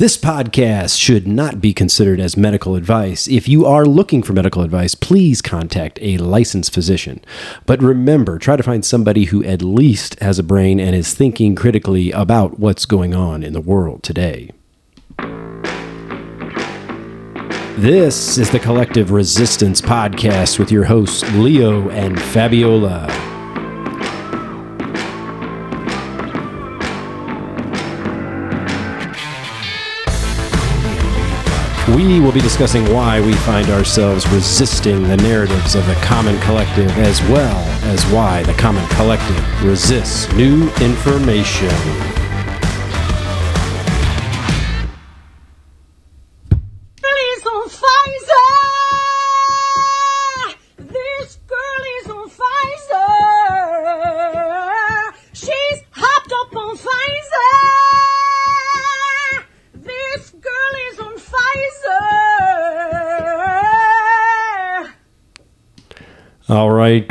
This podcast should not be considered as medical advice. If you are looking for medical advice, please contact a licensed physician. But remember, try to find somebody who at least has a brain and is thinking critically about what's going on in the world today. This is the Collective Resistance Podcast with your hosts, Leo and Fabiola. We will be discussing why we find ourselves resisting the narratives of the common collective, as well as why the common collective resists new information.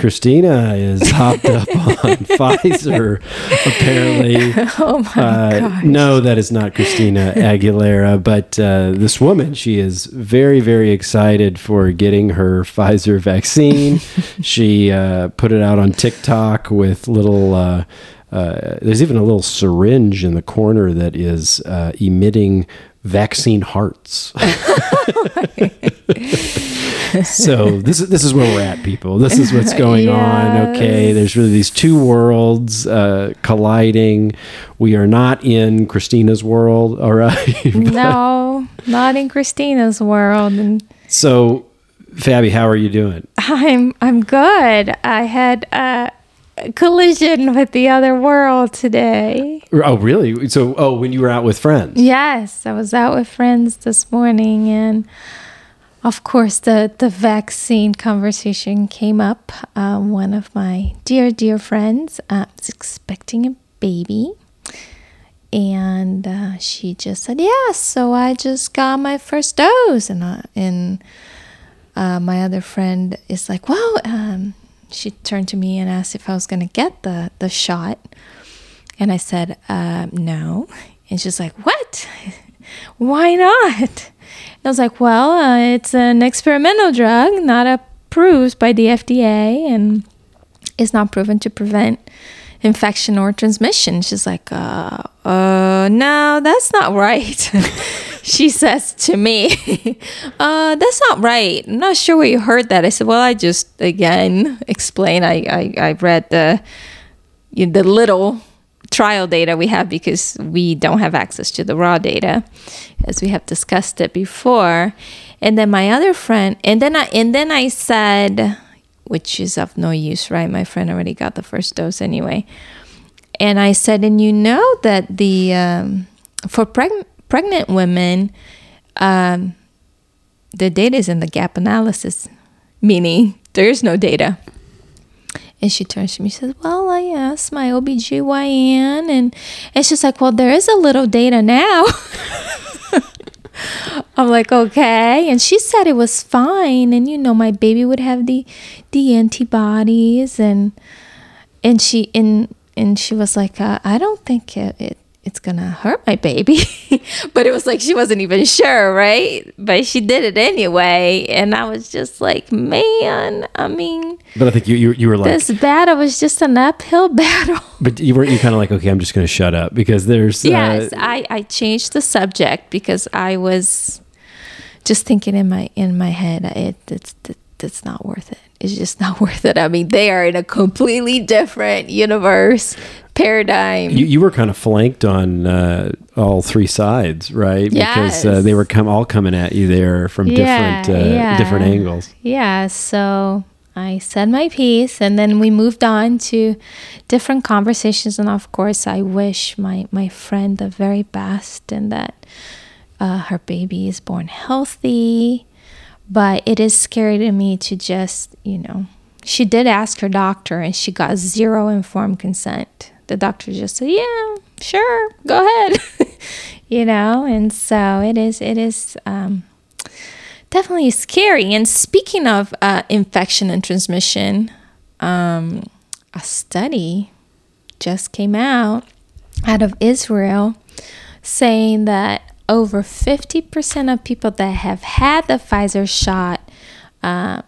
Christina is hopped up on Pfizer, apparently. Oh my Uh, gosh. no, that is not Christina Aguilera, but uh, this woman, she is very, very excited for getting her Pfizer vaccine. she uh, put it out on TikTok with little. Uh, uh, there's even a little syringe in the corner that is uh, emitting vaccine hearts. so this is this is where we're at, people. This is what's going on. Okay, there's really these two worlds uh, colliding. We are not in Christina's world, all right. No, not in Christina's world. And so, Fabi, how are you doing? I'm I'm good. I had a collision with the other world today. Oh, really? So, oh, when you were out with friends. Yes, I was out with friends this morning and of course the the vaccine conversation came up. Um, one of my dear dear friends uh, is expecting a baby. And uh, she just said, "Yes." so I just got my first dose, and uh, and uh, my other friend is like, "Well," um, she turned to me and asked if I was going to get the the shot, and I said, um, "No," and she's like, "What? Why not?" And I was like, "Well, uh, it's an experimental drug, not approved by the FDA, and is not proven to prevent." infection or transmission. She's like, uh, uh, no, that's not right. she says to me, uh, that's not right. I'm not sure where you heard that. I said, well, I just, again, explain. I, I, I read the, the little trial data we have because we don't have access to the raw data as we have discussed it before. And then my other friend and then i and then i said which is of no use right? My friend already got the first dose anyway. And i said and you know that the um, for preg- pregnant women um, the data is in the gap analysis meaning there is no data and she turns to me and says, Well, I asked my OBGYN and and she's like, Well, there is a little data now. I'm like, okay. And she said it was fine. And you know, my baby would have the the antibodies and and she and and she was like, uh, I don't think it, it it's gonna hurt my baby. but it was like she wasn't even sure, right? But she did it anyway. And I was just like, man, I mean But I think you you, you were like, this battle was just an uphill battle. but you weren't you kind of like, okay, I'm just to shut up because there's uh, yes, I, I changed the subject because I was just thinking in my in my head, it it's it, it's not worth it. It's just not worth it. I mean, they are in a completely different universe paradigm. You, you were kind of flanked on uh, all three sides, right? Because uh, they were come all coming at you there from Yeah, different uh, yeah. different angles. Yeah, so I said my piece and then we moved on to different conversations and of course I wish my my friend the very best and that uh, her baby is born healthy. But it is scary to me to just, you know, she did ask her doctor and she got zero informed consent. The doctor just said, "Yeah, sure, go ahead." you know, and so it is it is um definitely scary. And speaking of uh, infection and transmission, um, a study just came out out of Israel saying that over 50% of people that have had the Pfizer shot uh,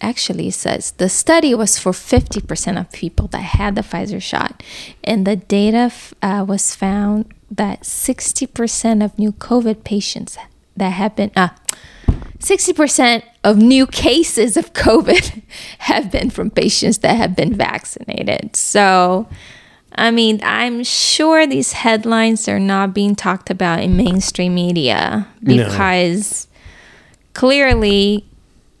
actually says the study was for 50% of people that had the Pfizer shot. And the data uh, was found that 60% of new COVID patients that have been, uh, 60% of new cases of COVID have been from patients that have been vaccinated. So, I mean, I'm sure these headlines are not being talked about in mainstream media No. because clearly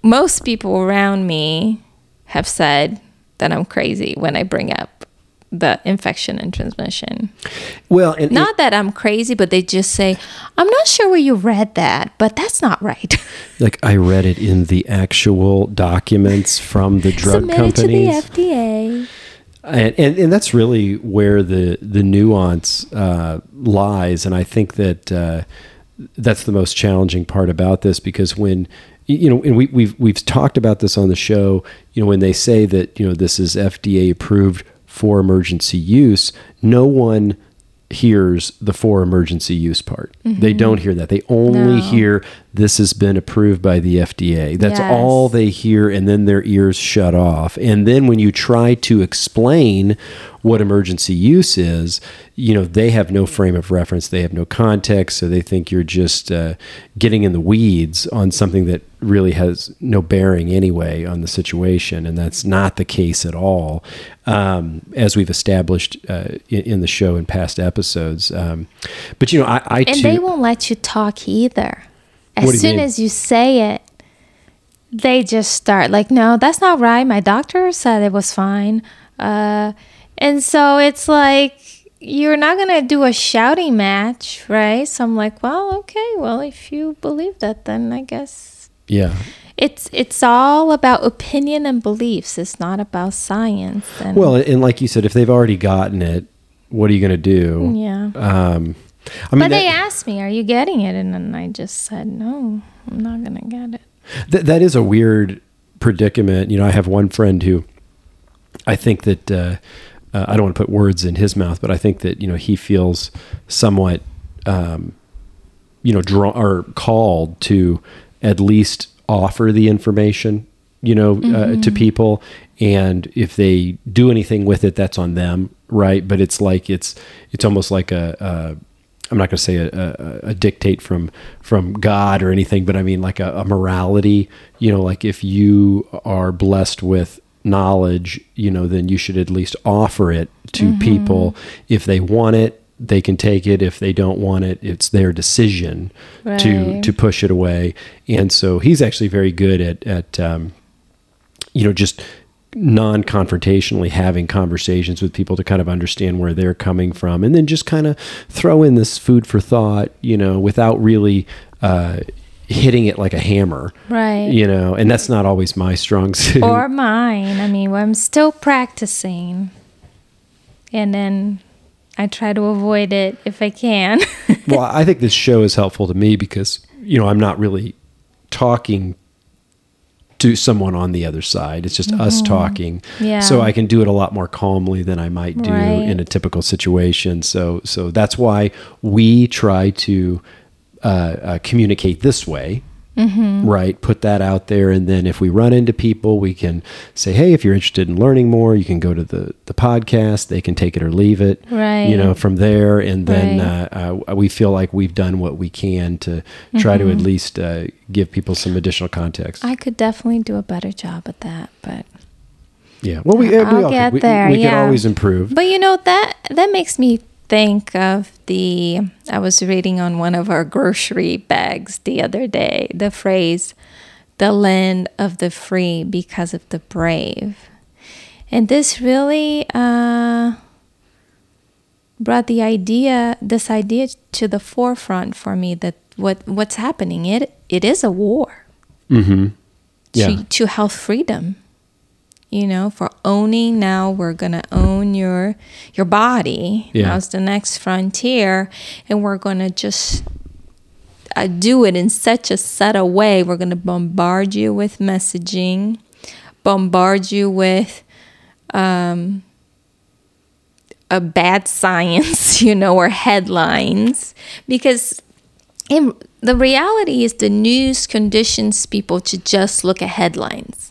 most people around me have said that I'm crazy when I bring up the infection and transmission. Well, and Not that I'm crazy, but they just say, I'm not sure where you read that, but that's not right. like I read it in the actual documents from the drug Submit it to the. FDA. And, and and that's really where the the nuance uh, lies and i think that uh, that's the most challenging part about this because when you know and we, we've we've talked about this on the show you know when they say that you know this is fda approved for emergency use no one hears the for emergency use part they don't hear that they only Mm-hmm. No. hear this has been approved by the fda that's Yes. all they hear and then their ears shut off and then when you try to explain what emergency use is you know they have no frame of reference they have no context so they think you're just uh, getting in the weeds on something that really has no bearing anyway on the situation and that's not the case at all um, as we've established uh, in, in the show in past episodes um, but you know i, I And too they won't let you talk either. As What do you soon mean? as you say it, they just start like, no, that's not right. My doctor said it was fine. Uh, and so it's like, you're not going to do a shouting match, right? So I'm like, well, okay, well, if you believe that, then I guess yeah it's it's all about opinion and beliefs. It's not about science. And well and like you said if they've already gotten it what are you going to do yeah. um, I mean, but they that, asked me, "Are you getting it?" And then I just said, "No, I'm not gonna get it." that, that is a weird predicament. You know, I have one friend who I think that uh, uh, I don't want to put words in his mouth, but I think that you know he feels somewhat, um, you know, draw or called to at least offer the information, you know, uh, to people, and if they do anything with it, that's on them, right? But it's like it's it's almost like a. I'm not going to say a, a, a dictate from from God or anything, but I mean like a, a morality. You know, like if you are blessed with knowledge, you know, then you should at least offer it to people. If they want it, they can take it. If they don't want it, it's their decision to to push it away. And so he's actually very good at at um, you know just non-confrontationally having conversations with people to kind of understand where they're coming from and then just kind of throw in this food for thought you know without really uh, hitting it like a hammer Right. you know and that's not always my strong suit or mine. I mean, I'm still practicing, and then I try to avoid it if I can. well i think this show is helpful to me because you know i'm not really talking to someone on the other side it's just us talking Mm-hmm. Yeah. so i can do it a lot more calmly than i might do Right. in a typical situation so so that's why we try to uh, uh, communicate this way Mm-hmm. right put that out there and then if we run into people we can say hey if you're interested in learning more you can go to the the podcast they can take it or leave it Right. you know from there and then Right. uh, uh, we feel like we've done what we can to try to at least uh, give people some additional context. Mm-hmm. I could definitely do a better job at that, but yeah, well, we, we I'll get could, we, there. we could yeah. always improve. But you know that that makes me think of the I was reading on one of our grocery bags the other day the phrase the land of the free because of the brave. And this really uh, brought the idea this idea to the forefront for me that what what's happening it it is a war mm-hmm. Yeah. to, to health freedom you know for owning now we're gonna own your your body. Yeah. now's the next frontier. And we're gonna just uh, do it in such a subtle way. We're gonna bombard you with messaging bombard you with um, a bad science you know or headlines. Because in the reality is the news conditions people to just look at headlines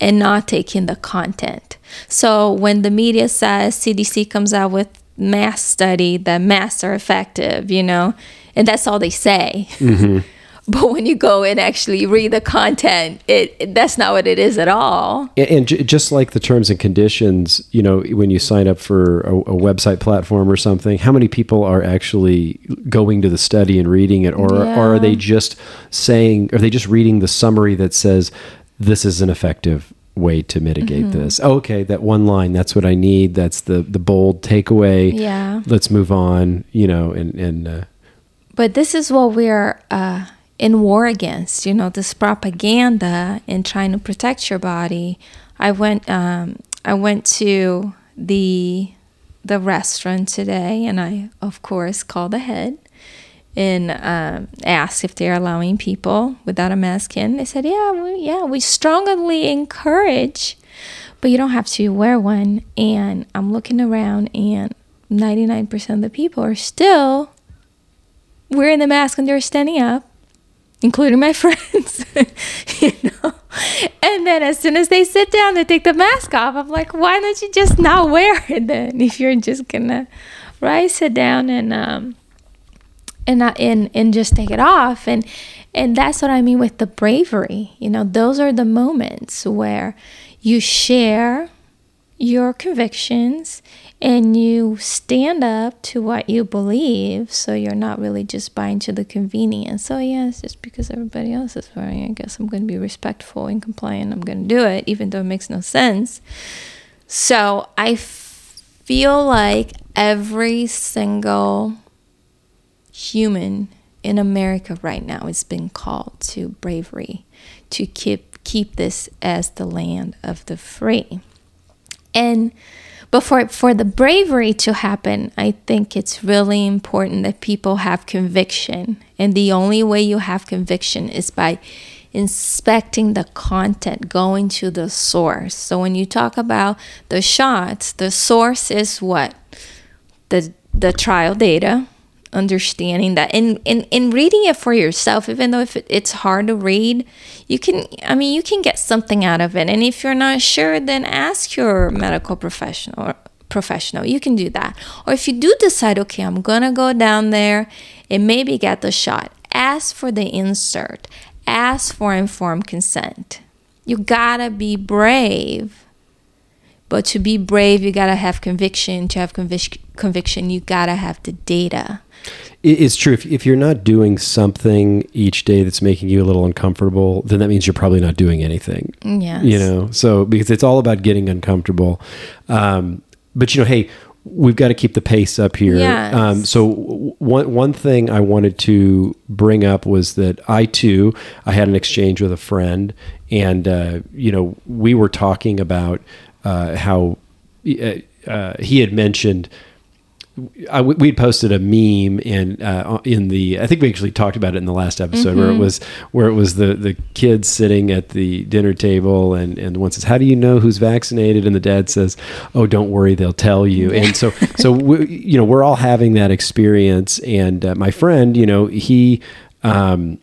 and not taking the content. So when the media says CDC comes out with mass study that masks are effective, you know, and that's all they say. Mm-hmm. But when you go and actually read the content, it, it- that's not what it is at all. And, and j- just like the terms and conditions, you know, when you sign up for a, a website platform or something, how many people are actually going to the study and reading it, or, or are they just saying, are they just reading the summary that says this is an effective way to mitigate Mm-hmm. this? Oh, okay, that one line, that's what I need. That's the the bold takeaway. Yeah. let's move on. You know, and and uh, But this is what we're uh, in war against, you know, this propaganda and trying to protect your body. I went, um, I went to the the restaurant today, and I, of course, called ahead and um, asked if they're allowing people without a mask in. They said, "Yeah, we, yeah, we strongly encourage, but you don't have to wear one." And I'm looking around, and 99% of the people are still wearing the mask and they're standing up, including my friends. you know? And then as soon as they sit down they take the mask off, I'm like, why don't you just not wear it then if you're just gonna right sit down and um and not and and just take it off. And and that's what I mean with the bravery. You know, those are the moments where you share your convictions and you stand up to what you believe. So you're not really just buying to the convenience. So yeah it's just because everybody else is wearing i guess i'm going to be respectful and compliant. I'm going to do it even though it makes no sense. So i f- feel like every single human in america right now is being called to bravery to keep keep this as the land of the free and but for, for the bravery to happen, I think it's really important that people have conviction. And the only way you have conviction is by inspecting the content, going to the source. So when you talk about the shots, the source is what? The the trial data, understanding that and in, in reading it for yourself, even though if it, it's hard to read, you can I mean you can get something out of it. And if you're not sure, then ask your medical professional professional. You can do that. Or if you do decide, okay, I'm gonna go down there and maybe get the shot, ask for the insert. Ask for informed consent. You gotta be brave. But to be brave, you gotta have conviction. To have convic- conviction, you gotta have the data. It's true. If, if you're not doing something each day that's making you a little uncomfortable, then that means you're probably not doing anything. Yeah. You know, so because it's all about getting uncomfortable. Um, but you know, hey, we've got to keep the pace up here. Yes. Um, so w- one one thing I wanted to bring up was that I too I had an exchange with a friend, and uh, you know we were talking about uh, how uh, uh, he had mentioned. I, we'd posted a meme in uh, in the I think we actually talked about it in the last episode where it was where it was the the kids sitting at the dinner table and and one says how do you know who's vaccinated? And the dad says oh don't worry they'll tell you. And so so we, you know we're all having that experience. And uh, my friend you know he um,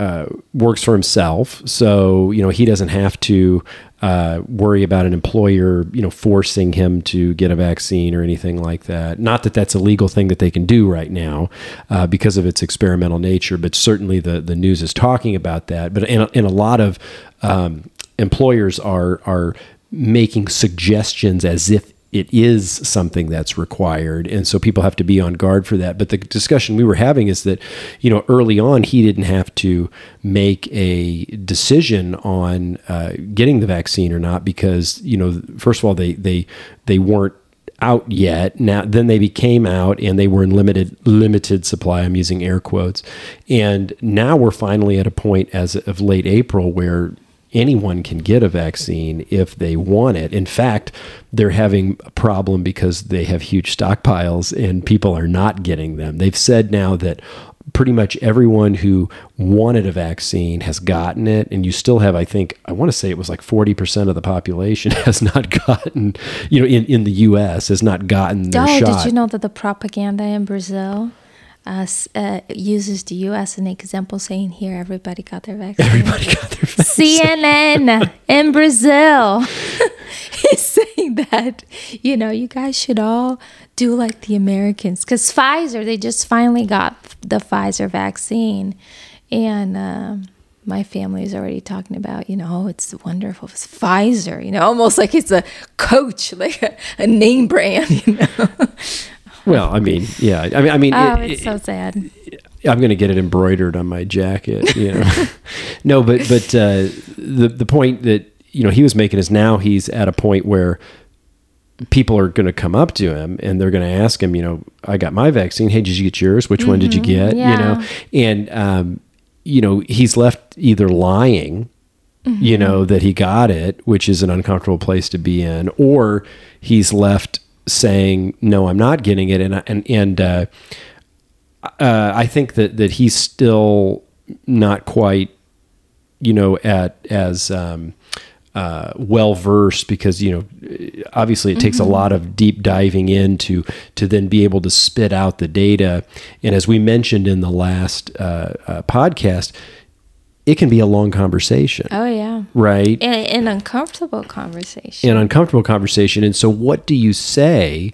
uh, works for himself, so you know he doesn't have to uh, worry about an employer, you know, forcing him to get a vaccine or anything like that. Not that that's a legal thing that they can do right now uh, because of its experimental nature, but certainly the the news is talking about that. But in a, in a lot of um, employers are are making suggestions as if it is something that's required and so people have to be on guard for that. But the discussion we were having is that you know early on he didn't have to make a decision on uh, getting the vaccine or not because you know first of all they they they weren't out yet. Now then they became out and they were in limited limited supply i'm using air quotes. And now we're finally at a point as of late april where anyone can get a vaccine if they want it. In fact, they're having a problem because they have huge stockpiles and people are not getting them. They've said now that pretty much everyone who wanted a vaccine has gotten it and you still have i think i want to say it was like 40% of the population has not gotten you know in, in the us has not gotten their oh, shot did you know that the propaganda in Brazil uh, uh, uses the U.S. as an example, saying here everybody got their vaccine. Everybody got their vaccine. CNN in Brazil is saying that you know you guys should all do like the Americans because Pfizer they just finally got the Pfizer vaccine, and um, my family is already talking about you know oh, it's wonderful it's Pfizer you know almost like it's a coach like a, a name brand you know Well, I mean, yeah. I mean, I mean, oh it- it's so sad I'm going to get it embroidered on my jacket. You know, no, but but uh, the the point that you know he was making is now he's at a point where people are going to come up to him and they're going to ask him. You know, I got my vaccine. Hey, did you get yours? Which one did you get? You know, and um, you know he's left either lying. You know that he got it, which is an uncomfortable place to be in, or he's left saying, "No, I'm not getting it," and I- and and uh, uh, I think that that he's still not quite, you know, at as um, uh, well versed because you know, obviously it takes a lot of deep diving into to then be able to spit out the data. And as we mentioned in the last uh, uh, podcast, it can be a long conversation, oh yeah right? and an uncomfortable conversation an uncomfortable conversation. And so, what do you say?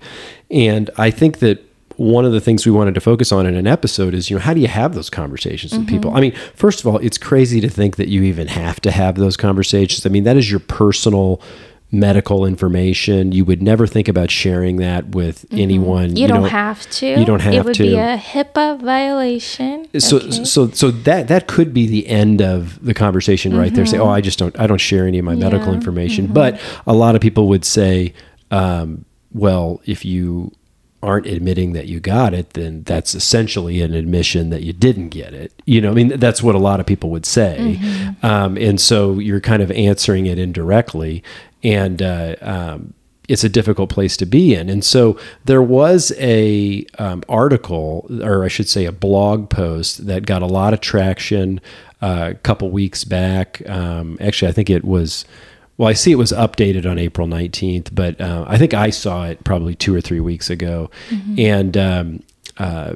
And I think that one of the things we wanted to focus on in an episode is, you know, how do you have those conversations with people? Mm-hmm. I mean, first of all, it's crazy to think that you even have to have those conversations. I mean, that is your personal medical information. You would never think about sharing that with anyone. You, don't know, have to. You don't have to. It would to. be a HIPAA violation. so okay? so so that that could be the end of the conversation right there say oh i just don't i don't share any of my medical Mm-hmm. Information but a lot of people would say um, well if you aren't admitting that you got it then that's essentially an admission that you didn't get it you know i mean that's what a lot of people would say Mm-hmm. um, and so you're kind of answering it indirectly and uh, um, it's a difficult place to be in. And so there was a um, article, or I should say, a blog post that got a lot of traction uh, a couple weeks back. Um, actually, I think it was. Well, I see it was updated on April 19th, but uh, I think I saw it probably two or three weeks ago. And um, uh,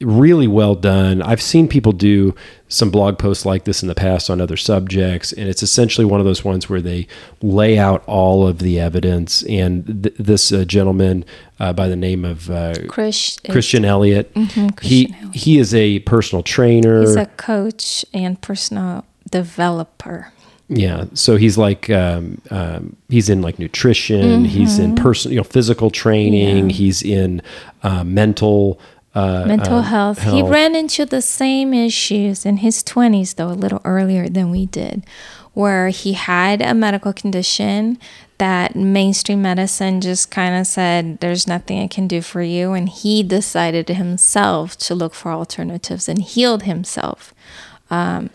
really well done. I've seen people do some blog posts like this in the past on other subjects, and it's essentially one of those ones where they lay out all of the evidence. And th- this uh, gentleman uh, by the name of uh, Chris, Christian Elliot, he Mm-hmm, Elliot. he is a personal trainer. He's a coach and personal developer. Yeah, so he's like um, um, he's in like nutrition. He's in person, you know, physical training. Mm-hmm. Yeah. He's in uh, mental uh, Mental uh, health. He ran into the same issues in his 20s, though, a little earlier than we did, where he had a medical condition that mainstream medicine just kind of said, There's nothing I can do for you. And he decided himself to look for alternatives and healed himself. Um,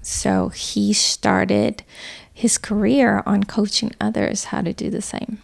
so he started his career on coaching others how to do the same.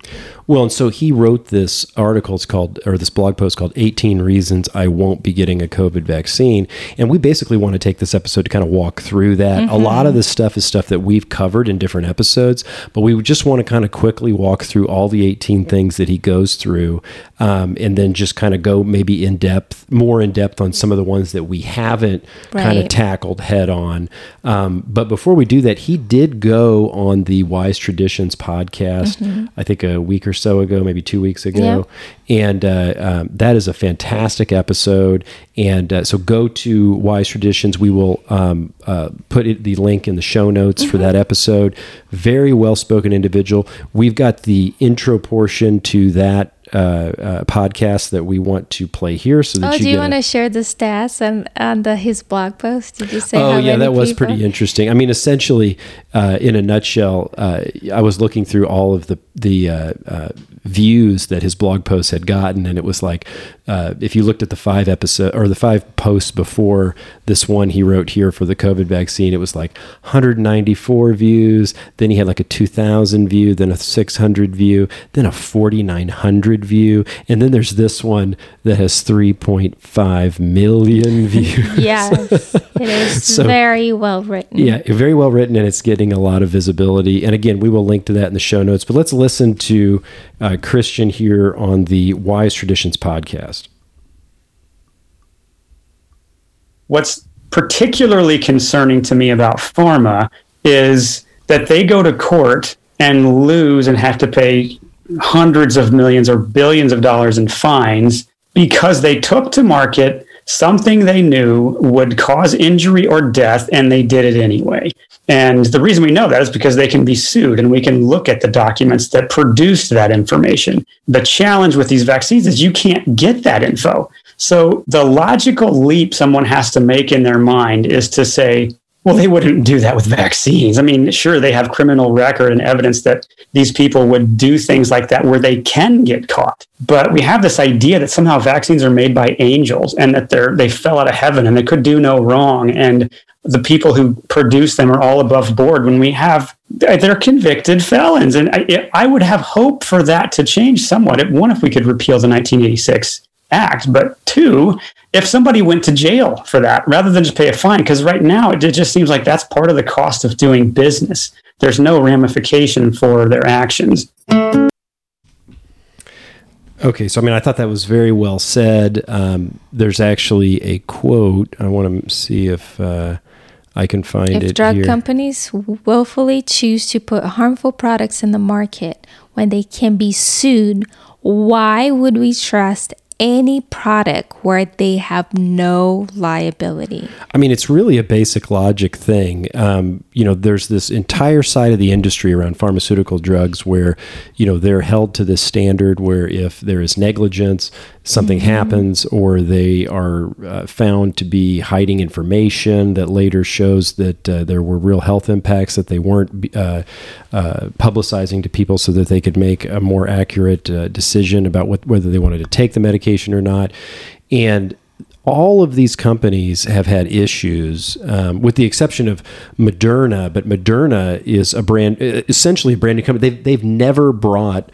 Well, and so he wrote this article. It's called, or this blog post called 18 Reasons I Won't Be Getting a COVID Vaccine. And we basically want to take this episode to kind of walk through that. A lot of this stuff is stuff that we've covered in different episodes, but we just want to kind of quickly walk through all the 18 things that he goes through um, and then just kind of go maybe in depth, more in depth on some of the ones that we haven't kind of tackled head on. Um, but before we do that, he did go on the Wise Traditions podcast, I think a week or so ago, maybe two weeks ago. And uh, um, that is a fantastic episode. And uh, so go to Wise Traditions. We will um, uh, put it, the link in the show notes for that episode. Very well spoken individual. We've got the intro portion to that. Uh, uh, podcast that we want to play here, so that Oh, you do you want to share the stats and on the, his blog post? Did you say? Oh yeah, that was pretty interesting. I mean, essentially, uh, in a nutshell, uh, I was looking through all of the the uh, uh, views that his blog posts had gotten, and it was like uh, if you looked at the five episode or the five posts before this one he wrote here for the COVID vaccine, it was like 194 views. Then he had like a 2,000 view, then a 600 view, then a 4,900 view, and then there's this one that has 3.5 million views. Yes, it is So- very well written. Yeah, very well written, and it's getting a lot of visibility. And again, we will link to that in the show notes. But let's listen to uh, Christian here on the Wise Traditions podcast. what's particularly concerning to me about pharma is that they go to court and lose and have to pay hundreds of millions or billions of dollars in fines because they took to market something they knew would cause injury or death and they did it anyway. And the reason we know that is because they can be sued and we can look at the documents that produced that information. The challenge with these vaccines is you can't get that info. So the logical leap someone has to make in their mind is to say, well, they wouldn't do that with vaccines. I mean, sure, they have criminal record and evidence that these people would do things like that where they can get caught. But we have this idea that somehow vaccines are made by angels and that they're they fell out of heaven and they could do no wrong. And the people who produce them are all above board when we have they're convicted felons. And I, I would have hope for that to change somewhat. It, one, if we could repeal the 1986 act, but two, if somebody went to jail for that rather than just pay a fine, because right now it just seems like that's part of the cost of doing business. There's no ramification for their actions. Okay, so I mean, I thought that was very well said. Um, there's actually a quote. I want to see if uh, I can find if it. If drug here. companies willfully choose to put harmful products in the market when they can be sued, why would we trust any product where they have no liability. I mean, it's really a basic logic thing. Um, you know, there's this entire side of the industry around pharmaceutical drugs where, you know, they're held to this standard where if there is negligence, something mm-hmm. happens, or they are uh, found to be hiding information that later shows that uh, there were real health impacts that they weren't uh, uh publicizing to people so that they could make a more accurate uh, decision about what, whether they wanted to take the medication medication or not. And all of these companies have had issues, um, with the exception of Moderna. But Moderna is a brand, essentially a brand new company. They've, they've never brought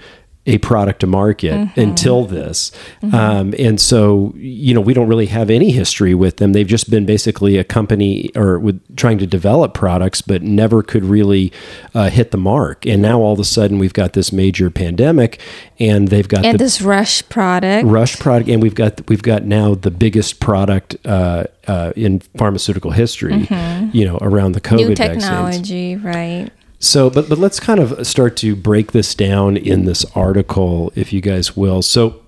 a product to market mm-hmm. until this. Mm-hmm. Um, and so, you know, we don't really have any history with them. They've just been basically a company or with trying to develop products, but never could really uh, hit the mark. And now all of a sudden we've got this major pandemic and they've got and the, this rush product, rush product. And we've got, we've got now the biggest product, uh, uh, in pharmaceutical history, mm-hmm. you know, around the COVID New technology, vaccines. right? So, but but let's kind of start to break this down in this article, if you guys will. So,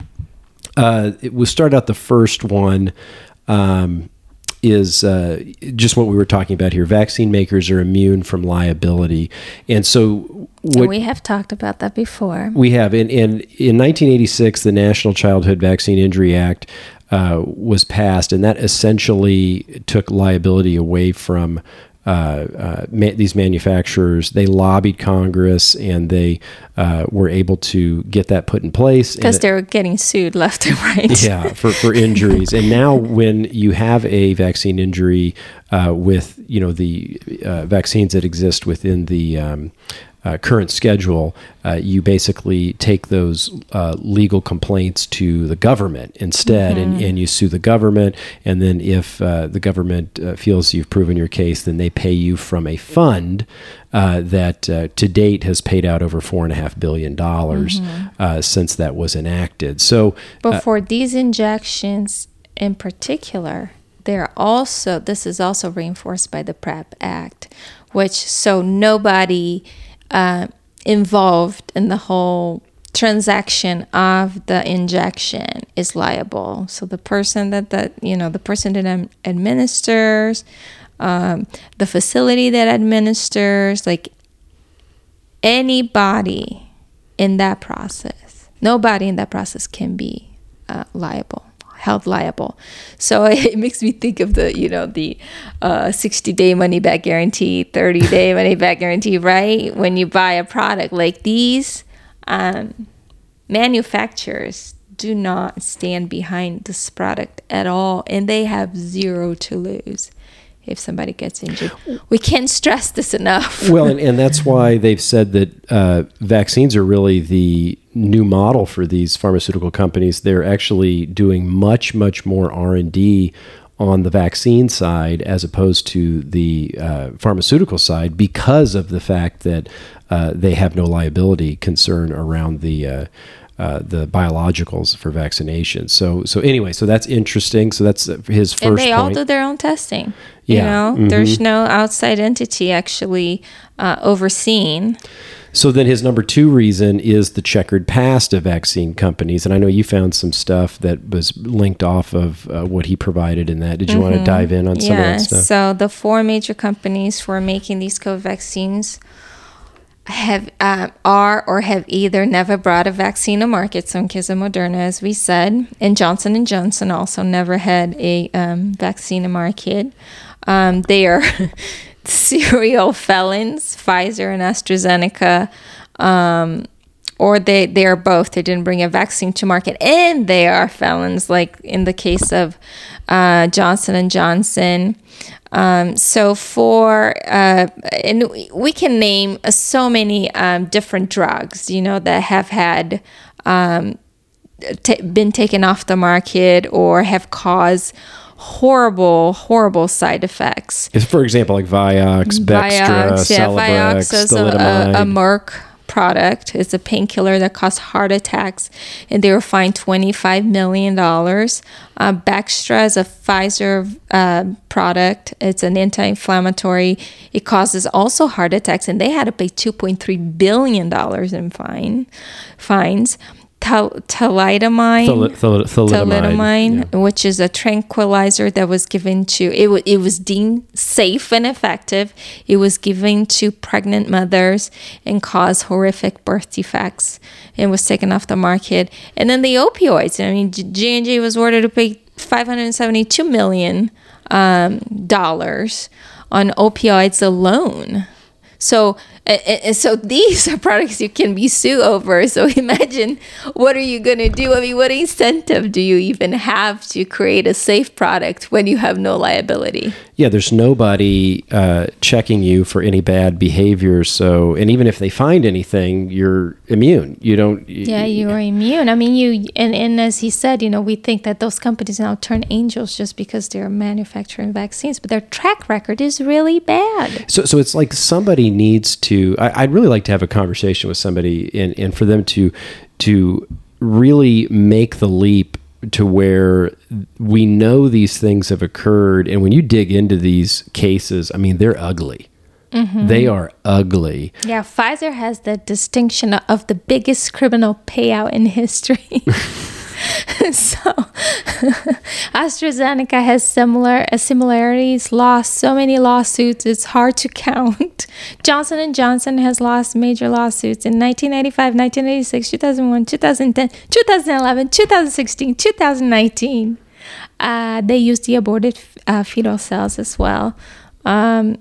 uh, it, we'll start out the first one. Um, is uh, just what we were talking about here. Vaccine makers are immune from liability, and so what, we have talked about that before. We have, and, and in 1986, the National Childhood Vaccine Injury Act uh, was passed, and that essentially took liability away from uh, uh, ma- these manufacturers they lobbied Congress and they uh, were able to get that put in place because they were getting sued left and right. yeah, for, for injuries. and now, when you have a vaccine injury uh, with you know the uh, vaccines that exist within the um, uh, current schedule, uh, you basically take those uh, legal complaints to the government instead, mm-hmm. and, and you sue the government. And then, if uh, the government uh, feels you've proven your case, then they pay you from a fund uh, that to date has paid out over four and a half billion dollars mm-hmm. since that was enacted. So, but for these injections in particular, they're also this is also reinforced by the PREP Act, which so nobody uh, involved in the whole transaction of the injection is liable. So the person that that you know the person that administers, um, the facility that administers, like anybody in that process, nobody in that process can be uh, liable held liable. So it makes me think of the, you know, the uh, 60 day money back guarantee, 30 day money back guarantee, right? When you buy a product like these, um, manufacturers do not stand behind this product at all, and they have zero to lose if somebody gets injured. We can't stress this enough. well, and, and that's why they've said that uh, vaccines are really the new model for these pharmaceutical companies. They're actually doing much, much more R and D on the vaccine side as opposed to the uh, pharmaceutical side because of the fact that uh, they have no liability concern around the uh, the biologicals for vaccination. So so anyway, so that's interesting. So that's his first and they all do their own testing. Yeah. You know, Mhm. there's no outside entity actually uh, overseeing. So then his number two reason is the checkered past of vaccine companies. And I know you found some stuff that was linked off of uh, what he provided in that. Did you want to dive in on some of yeah. that stuff? So the four major companies for making these COVID vaccines have uh, are or have either never brought a vaccine to market. So in case of Moderna, as we said, and Johnson and Johnson also never had a um, vaccine to market. Um, they are serial felons, Pfizer and AstraZeneca. Um, or they, they are both. They didn't bring a vaccine to market, and they are felons, like in the case of uh, Johnson and Johnson. Um, so for uh, and we can name uh, so many um, different drugs, you know, that have had um, ta been taken off the market or have caused horrible, horrible side effects. Is, for example, like Vioxx, Bextra, Vioxx, yeah, Celebrex, Vioxx is a, a, a. Merck product. It's a painkiller that caused heart attacks, and they were fined $25 million. Uh, is a Pfizer uh, product. It's an anti-inflammatory. It causes also heart attacks, and they had to pay $2.3 billion in fine fines. Thalidomide Thal- thal- thalidomide. thalidomide, which is a tranquilizer that was given to it. wa- It was deemed safe and effective. It was given to pregnant mothers and caused horrific birth defects. and was taken off the market. And then the opioids. I mean, J and J was ordered to pay five hundred seventy-two million um, dollars on opioids alone. So, and, and so these are products you can be sued over. So imagine what are you going to do? I mean, what incentive do you even have to create a safe product when you have no liability? Yeah, there's nobody uh, checking you for any bad behavior. So, and even if they find anything, you're immune. You don't. Yeah, you are immune. I mean, you and, and as he said, you know, we think that those companies now turn angels just because they're manufacturing vaccines, but their track record is really bad. So, so it's like somebody needs to. I, I'd really like to have a conversation with somebody, and, and for them to to really make the leap to where we know these things have occurred, and when you dig into these cases, I mean, they're ugly. Mm-hmm. They are ugly. Yeah, Pfizer has the distinction of the biggest criminal payout in history. so AstraZeneca has similar uh, similarities, lost so many lawsuits it's hard to count. Johnson and Johnson has lost major lawsuits in 1995, 1986, 2001, 2010, 2011, 2016, 2019. Uh, they used the aborted uh, fetal cells as well. Um,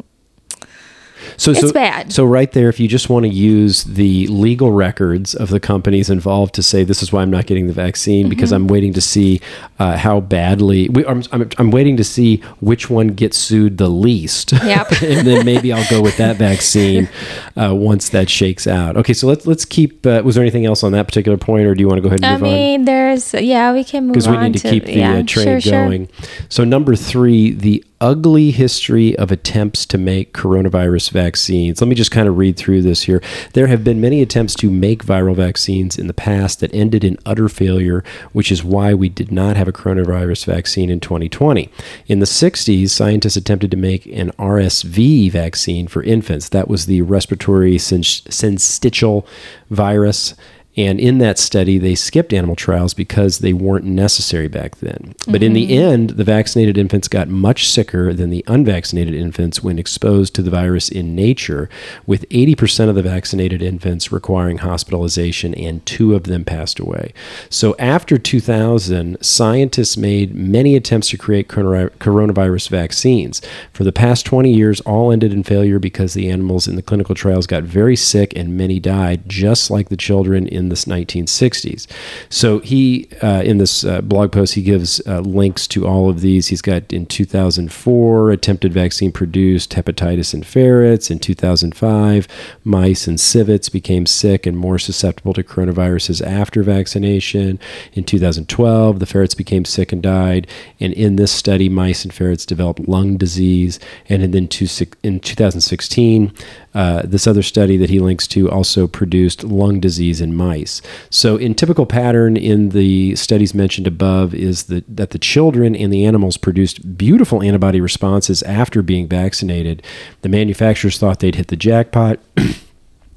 So, It's so, bad. So right there, if you just want to use the legal records of the companies involved to say this is why I'm not getting the vaccine because Mm-hmm. I'm waiting to see uh, how badly we, I'm, I'm, I'm waiting to see which one gets sued the least. Yep. and then maybe I'll go with that vaccine uh, once that shakes out. Okay, so let's let's keep. Uh, was there anything else on that particular point, or do you want to go ahead and I move on? mean, there's yeah, we can move on. because we need to keep the yeah, uh, train sure, sure. going. So number three, the ugly history of attempts to make coronavirus vaccines. Let me just kind of read through this here. There have been many attempts to make viral vaccines in the past that ended in utter failure, which is why we did not have a coronavirus vaccine in 2020. In the 60s, scientists attempted to make an RSV vaccine for infants. That was the respiratory syn- syncytial virus. And in that study, they skipped animal trials because they weren't necessary back then. But in the mm-hmm. end, the vaccinated infants got much sicker than the unvaccinated infants when exposed to the virus in nature, with 80% of the vaccinated infants requiring hospitalization and two of them passed away. So after 2000, scientists made many attempts to create coronavirus vaccines. For the past 20 years, all ended in failure because the animals in the clinical trials got very sick and many died, just like the children in the 1960s. So he, uh, in this uh, blog post, he gives uh, links to all of these. He's got in 2004, attempted vaccine produced hepatitis in ferrets. In 2005, mice and civets became sick and more susceptible to coronaviruses after vaccination. In 2012, the ferrets became sick and died. And in this study, mice and ferrets developed lung disease. And then two, in 2016, uh, this other study that he links to also produced lung disease in mice. Mice. So, in typical pattern in the studies mentioned above, is that, that the children and the animals produced beautiful antibody responses after being vaccinated. The manufacturers thought they'd hit the jackpot.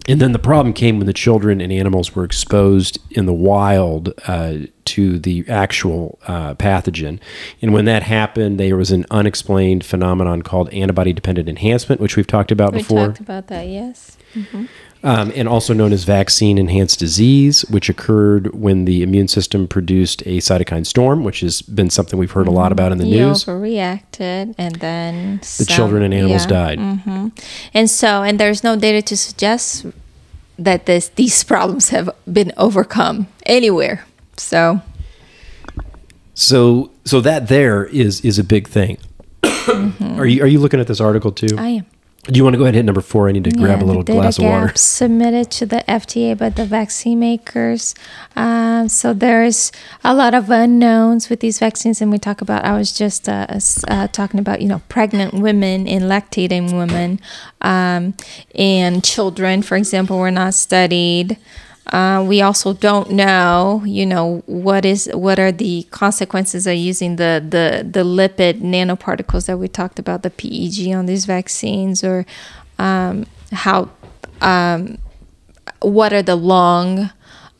And then the problem came when the children and animals were exposed in the wild uh, to the actual uh, pathogen. And when that happened, there was an unexplained phenomenon called antibody dependent enhancement, which we've talked about We before. talked about that, yes. Um, and also known as vaccine enhanced disease, which occurred when the immune system produced a cytokine storm, which has been something we've heard a lot about in the You news. overreacted, and then The children and animals died. hmm And so, and there's no data to suggest that this these problems have been overcome anywhere. So, So, so that there is is a big thing. Are you are you looking at this article too? I am. Do you want to go ahead and hit number four? I need to grab a little data glass of water. gaps submitted to the FDA by the vaccine makers. Um, so there's a lot of unknowns with these vaccines, and we talk about. I was just uh, uh, talking about you know pregnant women and lactating women, um, and children, for example, were not studied. Uh, we also don't know, you know, what is what are the consequences of using the the the lipid nanoparticles that we talked about, the PEG on these vaccines, or um, how um, what are the long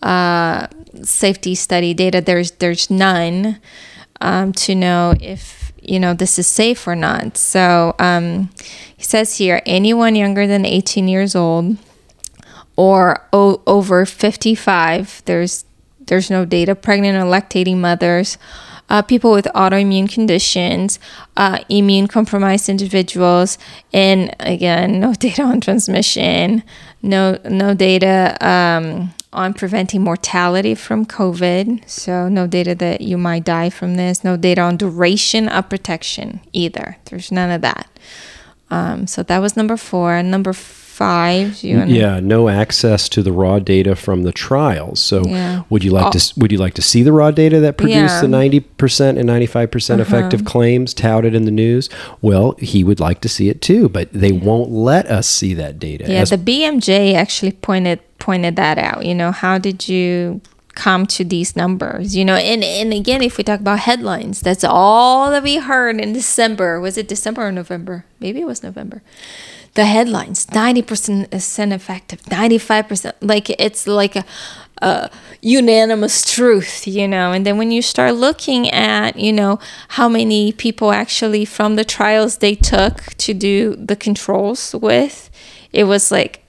uh, safety study data? There's there's none um, to know if you know this is safe or not. So um, he says here, anyone younger than 18 years old or o- over 55 there's there's no data. Pregnant or lactating mothers uh, people with autoimmune conditions uh, immune compromised individuals and again no data on transmission no no data um, on preventing mortality from covid. So no data that you might die from this no data on duration of protection either. There's none of that. Um, so that was number four. Number five Yeah, no access to the raw data from the trials. So, Yeah. would you like Oh. to would you like to see the raw data that produced Yeah. Uh-huh. the ninety percent and ninety five percent effective claims touted in the news? Well, he would like to see it too, but they won't let us see that data. Yeah, As- the BMJ actually pointed pointed that out. You know, how did you come to these numbers? You know, and and again, if we talk about headlines, that's all that we heard in December. Was it December or November? Maybe it was November. The headlines: ninety percent effective, ninety five percent. Like it's like a, a unanimous truth, you know. And then when you start looking at, you know, how many people actually from the trials they took to do the controls with, it was like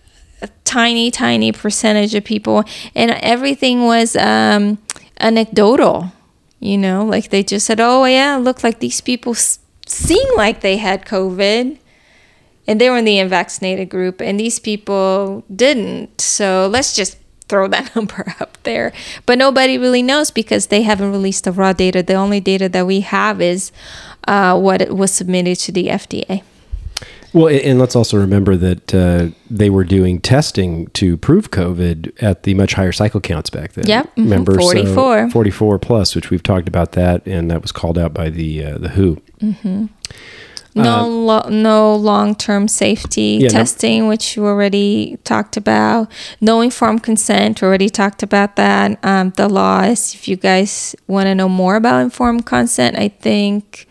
a tiny, tiny percentage of people, and everything was um, anecdotal. You know, like they just said, "Oh yeah, look like these people s- seem like they had COVID." and they were in the unvaccinated group and these people didn't so let's just throw that number up there but nobody really knows because they haven't released the raw data the only data that we have is uh, what was submitted to the fda well, and let's also remember that uh, they were doing testing to prove COVID at the much higher cycle counts back then. Yep, mhm, remember So 44. 44 plus, which we've talked about that, and that was called out by the uh, the WHO. no lo- no long-term safety Uh, Yeah, no- testing which you already talked about no informed consent we already talked about that um, the laws if you guys want to know more about informed consent i think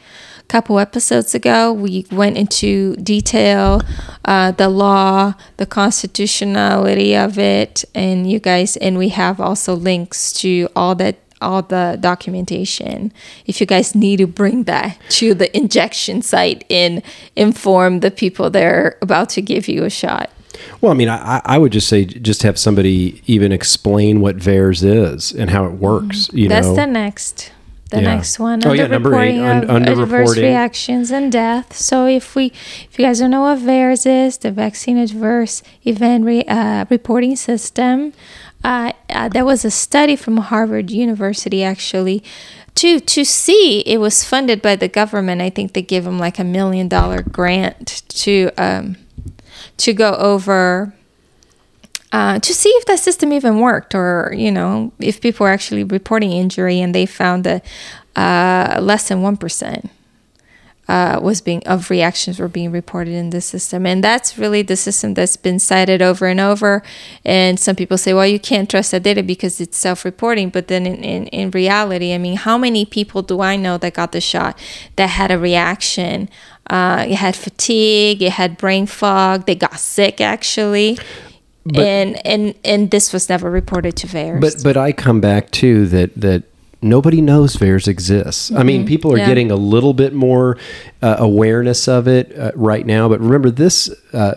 couple episodes ago we went into detail uh, the law the constitutionality of it and you guys and we have also links to all that all the documentation if you guys need to bring that to the injection site and inform the people that are about to give you a shot Well, I mean, I, I would just say just have somebody even explain what VAERS is and how it works. You Mm-hmm. that's know, the next the Yeah. next one. Oh, yeah, number eight, reporting un- adverse reactions and death. So if we if you guys don't know what VAERS is the vaccine adverse event re, uh, reporting system uh, uh, there was a study from Harvard University actually to to see it was funded by the government. I think they give them like a million dollar grant to um, to go over uh, to see if that system even worked or you know if people were actually reporting injury and they found that uh, less than 1% uh, was being of reactions were being reported in the system, and that's really the system that's been cited over and over. And some people say, well, you can't trust that data because it's self-reporting. But then in, in, in reality, I mean, how many people do I know that got the shot that had a reaction? Uh, it had fatigue, it had brain fog, they got sick actually. And and and this was never reported to VAERS. But but I come back to that that nobody knows VAERS exists. I mean, people are Mm-hmm. Yeah. getting a little bit more uh, awareness of it uh, right now. But remember, this uh,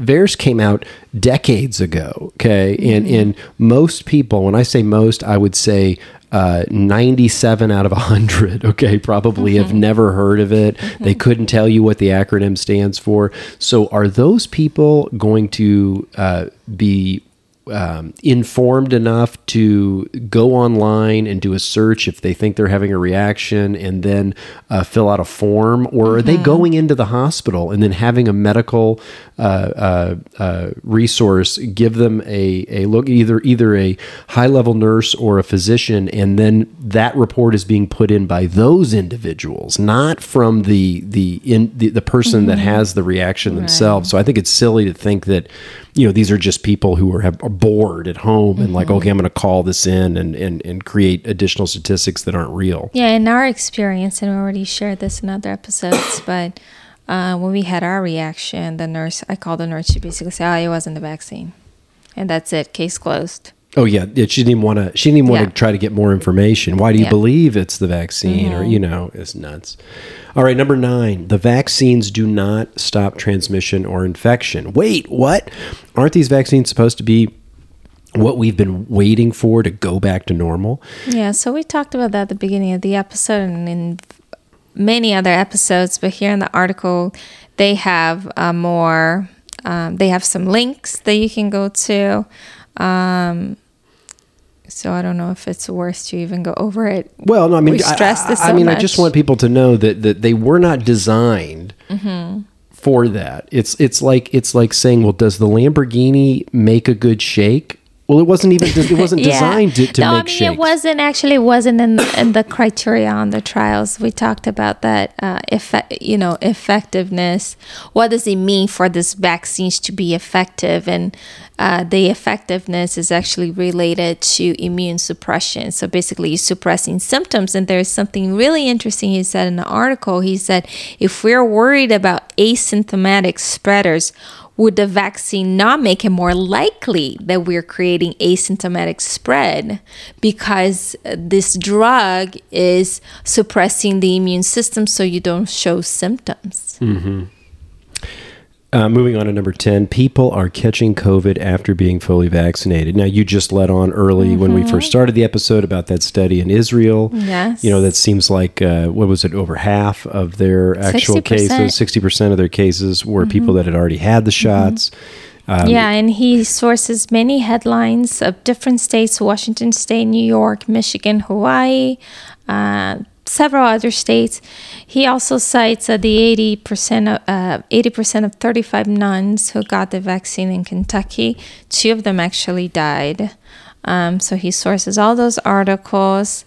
VAERS came out decades ago. Okay, and Mm-hmm. and most people, when I say most, I would say. Uh, 97 out of 100 okay probably have Mm-hmm. never heard of it. They couldn't tell you what the acronym stands for. So are those people going to uh, be um, informed enough to go online and do a search if they think they're having a reaction and then uh, fill out a form? Or are they going into the hospital and then having a medical uh, uh, uh, resource give them a, a look, either, either a high level nurse or a physician, and then that report is being put in by those individuals, not from the, the, in, the, the person that has the reaction themselves. So I think it's silly to think that you know these are just people who are, have, are bored at home and like okay i'm going to call this in and, and and create additional statistics that aren't real Yeah, in our experience, and we already shared this in other episodes, but uh, when we had our reaction, the nurse, I called the nurse, she basically said, oh, it wasn't the vaccine. And that's it, case closed. Oh yeah yeah, she didn't even want to she didn't want Yeah. to try to get more information why do you Yeah. Mm-hmm. believe it's the vaccine or you know it's nuts all right number nine the vaccines do not stop transmission or infection wait what aren't these vaccines supposed to be what we've been waiting for to go back to normal Yeah, so we talked about that at the beginning of the episode and in many other episodes, but here in the article, they have uh, more, um, they have some links that you can go to. Um, so I don't know if it's worth to even go over it. Well, no, I mean, We I- stress this I, I so mean, I just want people to know that that they were not designed Mm-hmm. for that. It's it's like it's like saying, well, does the Lamborghini make a good shake? Well, it wasn't even it wasn't designed to, to no, make I mean shakes. it wasn't actually wasn't in, in the criteria on the trials. We talked about that. Uh, effect, you know, effectiveness. What does it mean for these vaccines to be effective? And uh, the effectiveness is actually related to immune suppression. So basically, suppressing symptoms. And there's something really interesting he said in the article. He said, if we're worried about asymptomatic spreaders would the vaccine not make it more likely that we're creating asymptomatic spread because uh, this drug is suppressing the immune system so you don't show symptoms? Uh, moving on to number 10, people are catching COVID after being fully vaccinated. Now, you just let on early when we first started the episode about that study in Israel. Mm-hmm. Yes. You know, that seems like, uh, what was it, over half of their actual 60%. cases, 60% of their cases were Mm-hmm. people that had already had the shots. Um, yeah, and he sources many headlines of different states Washington State, New York, Michigan, Hawaii, uh, several other states. He also cites uh, the 80% of, uh, 80% of 35 nuns who got the vaccine in Kentucky. Two of them actually died. Um, so he sources all those articles.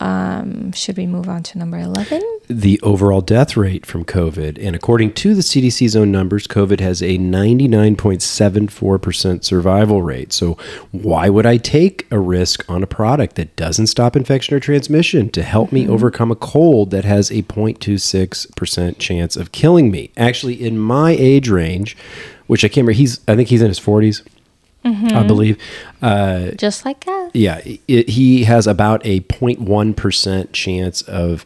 Um, should we move on to number 11? the overall death rate from COVID. And according to the CDC's own numbers, COVID has a 99.74% survival rate. So, why would I take a risk on a product that doesn't stop infection or transmission to help me overcome a cold that has a 0.26% chance of killing me? Actually, in my age range, which I can't remember, he's, I think he's in his 40s. I believe. Uh, Just like us. yeah, it, he has about a 0.1% chance of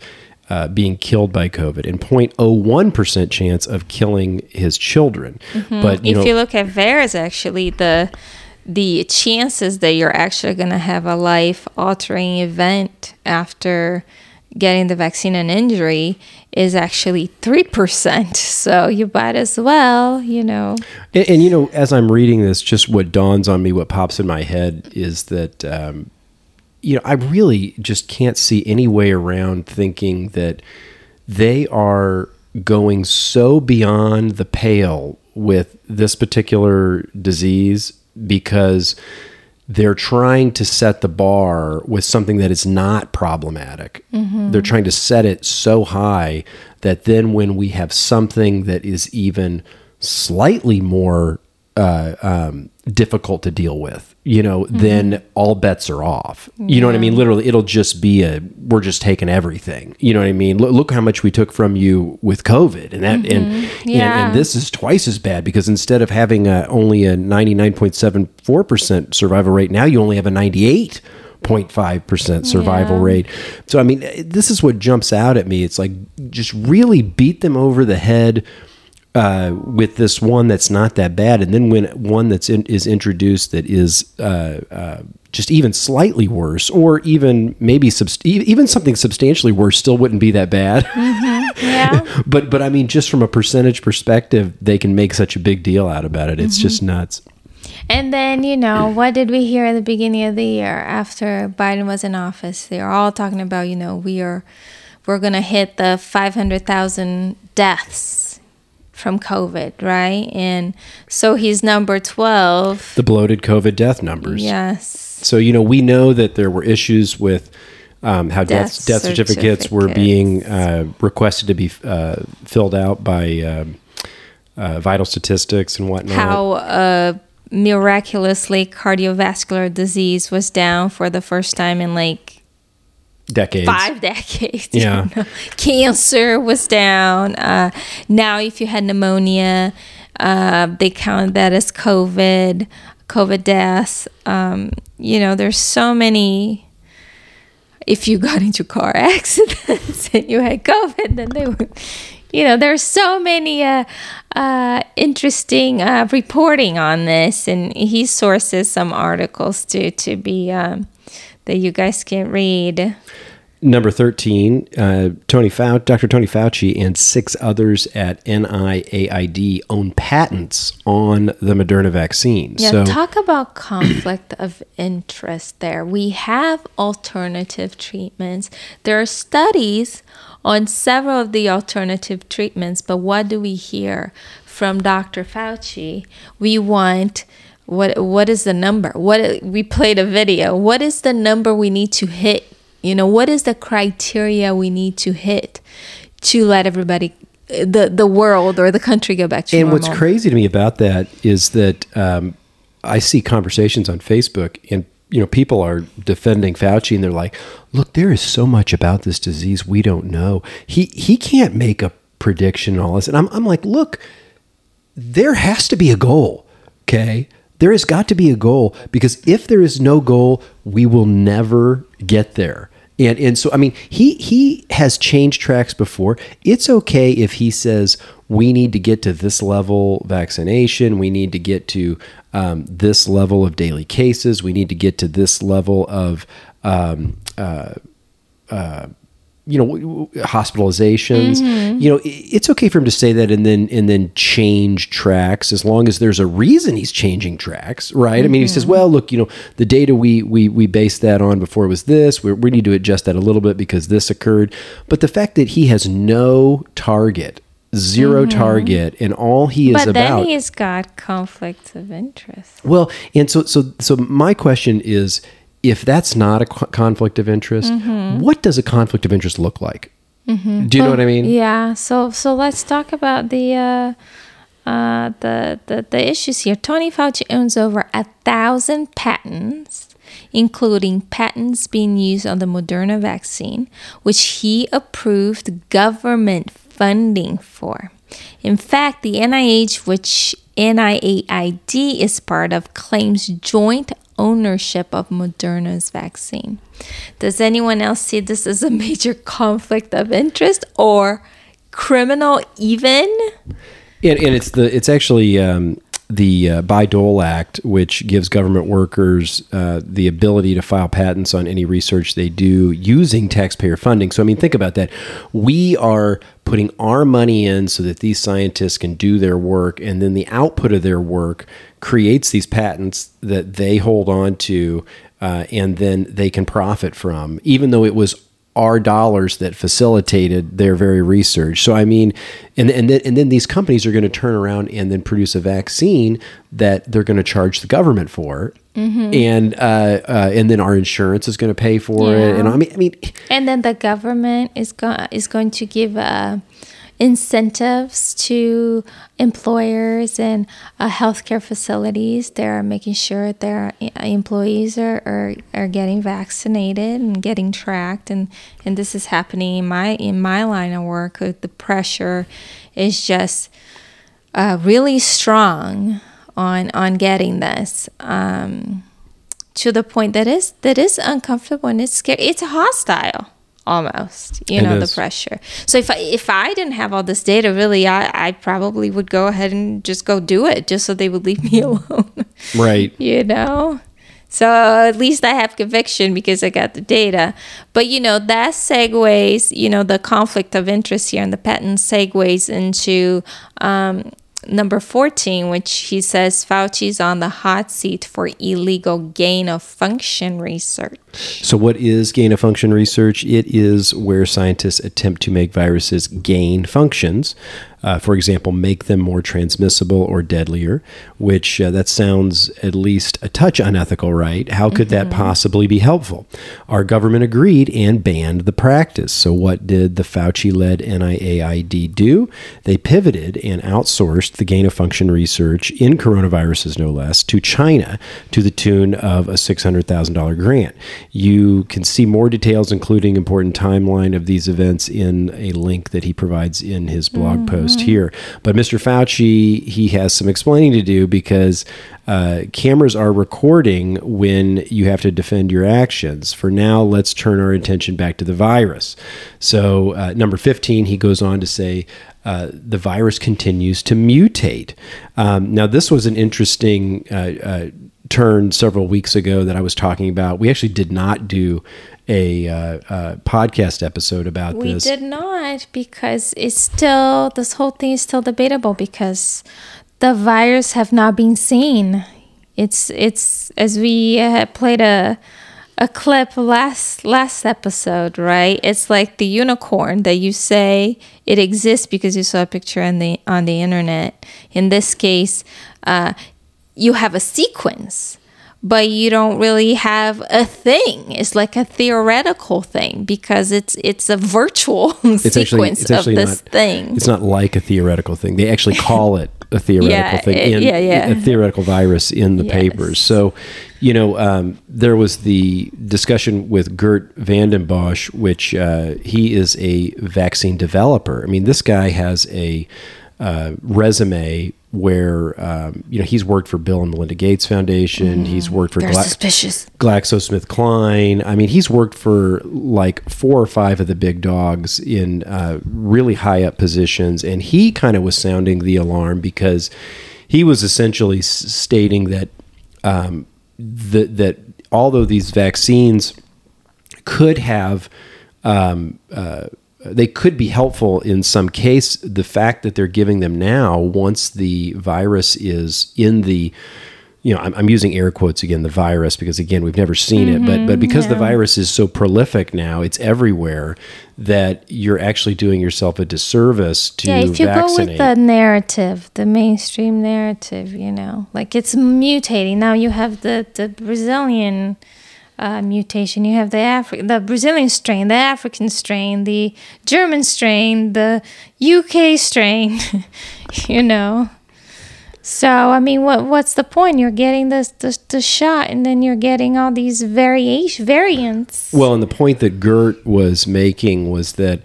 uh, being killed by COVID and 0.01% chance of killing his children. But, you if know, you look at VAERS, actually, the the chances that you're actually going to have a life altering event after getting the vaccine and injury is actually 3%. So you might as well, you know. And, and you know, as I'm reading this, just what dawns on me, what pops in my head is that, um, you know, I really just can't see any way around thinking that they are going so beyond the pale with this particular disease because they're trying to set the bar with something that is not problematic. Mm-hmm. They're trying to set it so high that then when we have something that is even slightly more uh, um, difficult to deal with, you know, then all bets are off. You know what I mean? Literally, it'll just be a we're just taking everything. You know what I mean? Look, look how much we took from you with COVID, and that and, and Yeah. and this is twice as bad because instead of having a, only a ninety nine point seven four percent survival rate, now you only have a ninety eight. 0.5% survival Yeah. rate. So, I mean, this is what jumps out at me. It's like just really beat them over the head uh, with this one that's not that bad, and then when one that's in, is introduced that is uh, uh, just even slightly worse, or even maybe subst- even something substantially worse, still wouldn't be that bad. Yeah. but but I mean, just from a percentage perspective, they can make such a big deal out about it. It's just nuts. And then, you know, what did we hear at the beginning of the year after Biden was in office? They are all talking about, you know, we are we're going to hit the 500,000 deaths from COVID, right? And so he's number 12. The bloated COVID death numbers. Yes. So you know, we know that there were issues with um, how death, Death death certificates were being uh, requested to be uh, filled out by um, uh, vital statistics and whatnot. How uh miraculously cardiovascular disease was down for the first time in like decades. five decades. Yeah. Cancer was down. Uh, now, if you had pneumonia, uh, they count that as COVID, COVID deaths. Um, you know, there's so many. If you got into car accidents and you had COVID, then they would. You know, there's so many uh, uh, interesting uh, reporting on this, and he sources some articles to to be um, that you guys can read. Number 13, uh, Tony Fau- Dr. Tony Fauci and six others at NIAID own patents on the Moderna vaccine. Yeah, so, talk about conflict of interest there. We have alternative treatments. There are studies on several of the alternative treatments, but what do we hear from Dr. Fauci? We want what what is the number? What we played a video. What is the number we need to hit? You know, what is the criteria we need to hit to let everybody the the world or the country go back to normal? and normal? what's crazy to me about that is that um, I see conversations on Facebook and you know people are defending Fauci and they're like, "Look, there is so much about this disease we don't know. He he can't make a prediction and all this." And I'm I'm like, "Look, there has to be a goal, okay? There has got to be a goal because if there is no goal, we will never get there. And and so I mean, he he has changed tracks before. It's okay if he says we need to get to this level vaccination, we need to get to um, this level of daily cases, we need to get to this level of um, you know hospitalizations. Mm-hmm. You know it's okay for him to say that and then and then change tracks as long as there's a reason he's changing tracks right? I mean he says mm-hmm. well look you know the data we we we based that on before was this. We we need to adjust that a little bit because this occurred. But the fact that he has no target 0 mm-hmm. target and all he is but about then he's got conflicts of interest. well, and so so so my question is if that's not a co- conflict of interest, Mm-hmm. what does a conflict of interest look like? Do you know what I mean? Yeah. So so let's talk about the uh, uh, the, the the issues here. Tony Fauci owns over a thousand patents, including patents being used on the Moderna vaccine, which he approved government funding for. In fact, the NIH, which NIAID is part of, claims joint ownership of Moderna's vaccine. Does anyone else see this as a major conflict of interest or criminal even? And, and it's the it's actually um, the uh, Bayh-Dole Act, which gives government workers uh, the ability to file patents on any research they do using taxpayer funding. So I mean, think about that. We are putting our money in so that these scientists can do their work, and then the output of their work creates these patents that they hold on to, uh, and then they can profit from, even though it was our dollars that facilitated their very research. So I mean, and and then, and then these companies are going to turn around and then produce a vaccine that they're going to charge the government for, and uh, uh, and then our insurance is going to pay for it. And I mean, I mean, And then the government is going is going to give uh, incentives to employers and uh, healthcare facilities. They're making sure their uh, employees are, are, are getting vaccinated and getting tracked. And, and this is happening in my in my line of work. uh, The pressure is just uh, really strong on on getting this. Um, to the point that is that is uncomfortable and it's scary. It's hostile almost. You It know the pressure. So if I if I didn't have all this data, really, I I probably would go ahead and just go do it just so they would leave me alone. right? you know. So at least I have conviction because I got the data. But you know, that segues, you know, the conflict of interest here and the patent segues into um, number 14, which he says Fauci's on the hot seat for illegal gain of function research. So, what is gain of function research? It is where scientists attempt to make viruses gain functions. Uh, for example, make them more transmissible or deadlier, which uh, that sounds at least a touch unethical, right? How could that possibly be helpful? Our government agreed and banned the practice. So, what did the Fauci led NIAID do? They pivoted and outsourced the gain of function research in coronaviruses, no less, to China to the tune of a $600,000 grant. You can see more details, including important timeline of these events, in a link that he provides in his blog post here. But Mr. Fauci, he has some explaining to do because uh, cameras are recording when you have to defend your actions. For now, let's turn our attention back to the virus. So, uh, number 15, he goes on to say, uh, the virus continues to mutate. Um, now, this was an interesting uh, uh, turn several weeks ago that I was talking about. We actually did not do a uh, uh, podcast episode about We this. We did not because it's still this whole thing is still debatable because the virus have not been seen. It's it's as we uh, played a a clip last last episode, right? It's like the unicorn that you say it exists because you saw a picture on the on the internet. In this case, uh, you have a sequence but you don't really have a thing. It's like a theoretical thing because it's it's a virtual it's actually, sequence it's actually of this not, thing. It's not like a theoretical thing. They actually call it a theoretical Yeah, thing. in, yeah, yeah. A theoretical virus in the Yes. papers. So, you know, um, there was the discussion with Geert Vanden Bossche, which uh, he is a vaccine developer. I mean, this guy has a uh, resume where um, you know he's worked for Bill and Melinda Gates Foundation. He's worked for. Gla- suspicious. GlaxoSmithKline. I mean, he's worked for like four or five of the big dogs in uh, really high up positions, and he kind of was sounding the alarm because he was essentially s- stating that um, that that although these vaccines could have um, uh, they could be helpful in some case. The fact that they're giving them now, once the virus is in the, you know, I'm, I'm using air quotes again, the virus, because again, we've never seen it, but but mm-hmm. because the virus is so prolific now, it's everywhere that you're actually doing yourself a disservice to Yeah, if you vaccinate. go with the narrative, the mainstream narrative, you know, like it's mutating. Now you have the the Brazilian uh, mutation. You have the Afri- the Brazilian strain, the African strain, the German strain, the UK strain. you know. So I mean, what what's the point? You're getting this the, the shot, and then you're getting all these variation variants. Well, and the point that Geert was making was that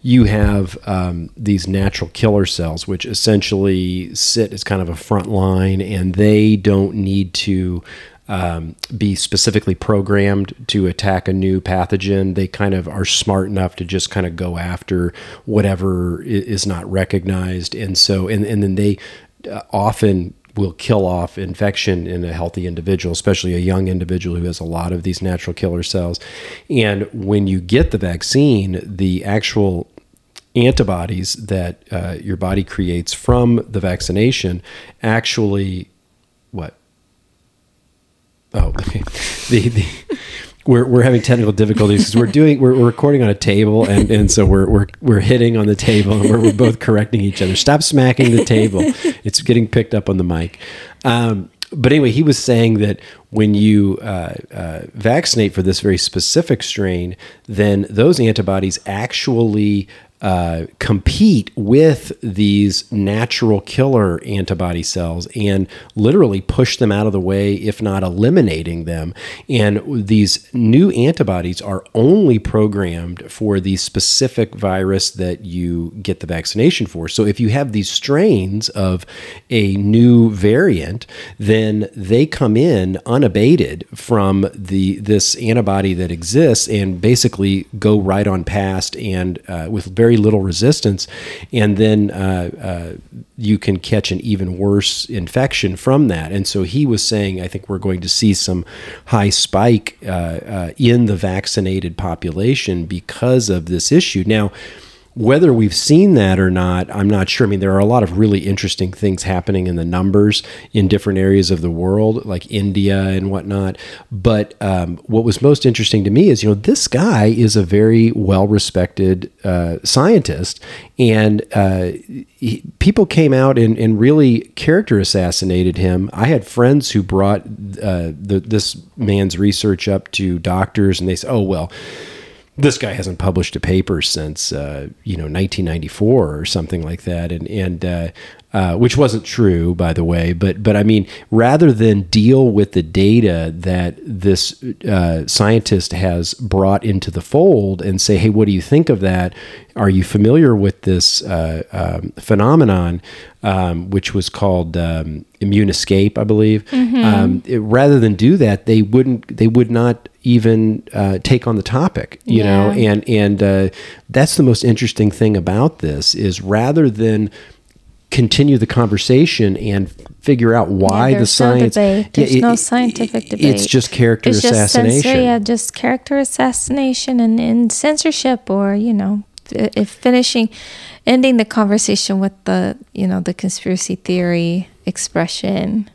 you have um, these natural killer cells, which essentially sit as kind of a front line, and they don't need to um, be specifically programmed to attack a new pathogen. They kind of are smart enough to just kind of go after whatever is not recognized, and so and and then they uh, often will kill off infection in a healthy individual, especially a young individual who has a lot of these natural killer cells. And when you get the vaccine, the actual antibodies that uh, your body creates from the vaccination actually? Oh, the, the we're, we're having technical difficulties because we're doing we're, we're recording on a table and, and so we're, we're we're hitting on the table and we're, we're both correcting each other. Stop smacking the table. It's getting picked up on the mic. Um, but anyway, he was saying that when you uh, uh, vaccinate for this very specific strain, then those antibodies actually uh, compete with these natural killer antibody cells and literally push them out of the way, if not eliminating them. And these new antibodies are only programmed for the specific virus that you get the vaccination for. So if you have these strains of a new variant, then they come in unabated from the this antibody that exists and basically go right on past and uh, with very very little resistance, and then uh, uh, you can catch an even worse infection from that. And so he was saying, I think we're going to see some high spike uh, uh in the vaccinated population because of this issue. Now, whether we've seen that or not, I'm not sure. I mean, there are a lot of really interesting things happening in the numbers in different areas of the world, like India and whatnot. But um, what was most interesting to me is, you know, this guy is a very well respected uh, scientist, and uh, he, people came out and, and, really character assassinated him. I had friends who brought uh, the, this man's research up to doctors, and they said, "Oh well." This guy hasn't published a paper since uh, you know 1994 or something like that, and and uh, uh, which wasn't true, by the way. But but I mean, rather than deal with the data that this uh, scientist has brought into the fold and say, hey, what do you think of that? Are you familiar with this uh, um, phenomenon, um, which was called um, immune escape, I believe? Mm-hmm. Um, it, rather than do that, they wouldn't. They would not even uh, take on the topic, you yeah. know. And and uh, that's the most interesting thing about this is rather than continue the conversation and figure out why yeah, the science. No debate. There's it, no scientific debate. It's just character it's assassination. Just censor, yeah, just character assassination and, and censorship, or you know, if finishing, ending the conversation with the you know the conspiracy theory expression.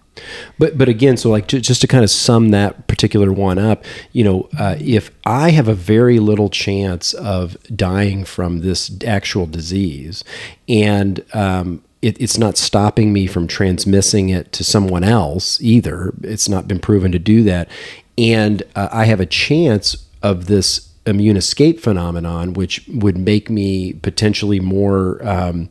But but again, so like to, just to kind of sum that particular one up, you know, uh, if I have a very little chance of dying from this actual disease, and um, it, it's not stopping me from transmitting it to someone else either. It's not been proven to do that. And uh, I have a chance of this immune escape phenomenon, which would make me potentially more um,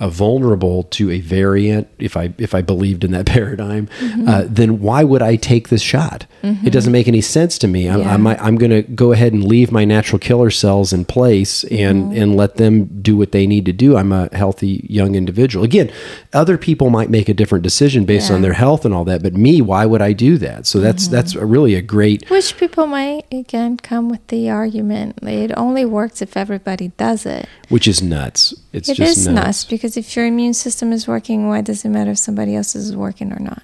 vulnerable to a variant, if I if I believed in that paradigm, mm-hmm. uh, then why would I take this shot? Mm-hmm. It doesn't make any sense to me. I'm yeah. I'm, I'm going to go ahead and leave my natural killer cells in place and mm-hmm. and let them do what they need to do. I'm a healthy young individual. Again, other people might make a different decision based yeah. on their health and all that, but me, why would I do that? So that's mm-hmm. that's a really a great. Which people might again come with the argument it only works if everybody does it, which is nuts. It's it just is nuts. nuts because if your immune system is working, why does it matter if somebody else's is working or not?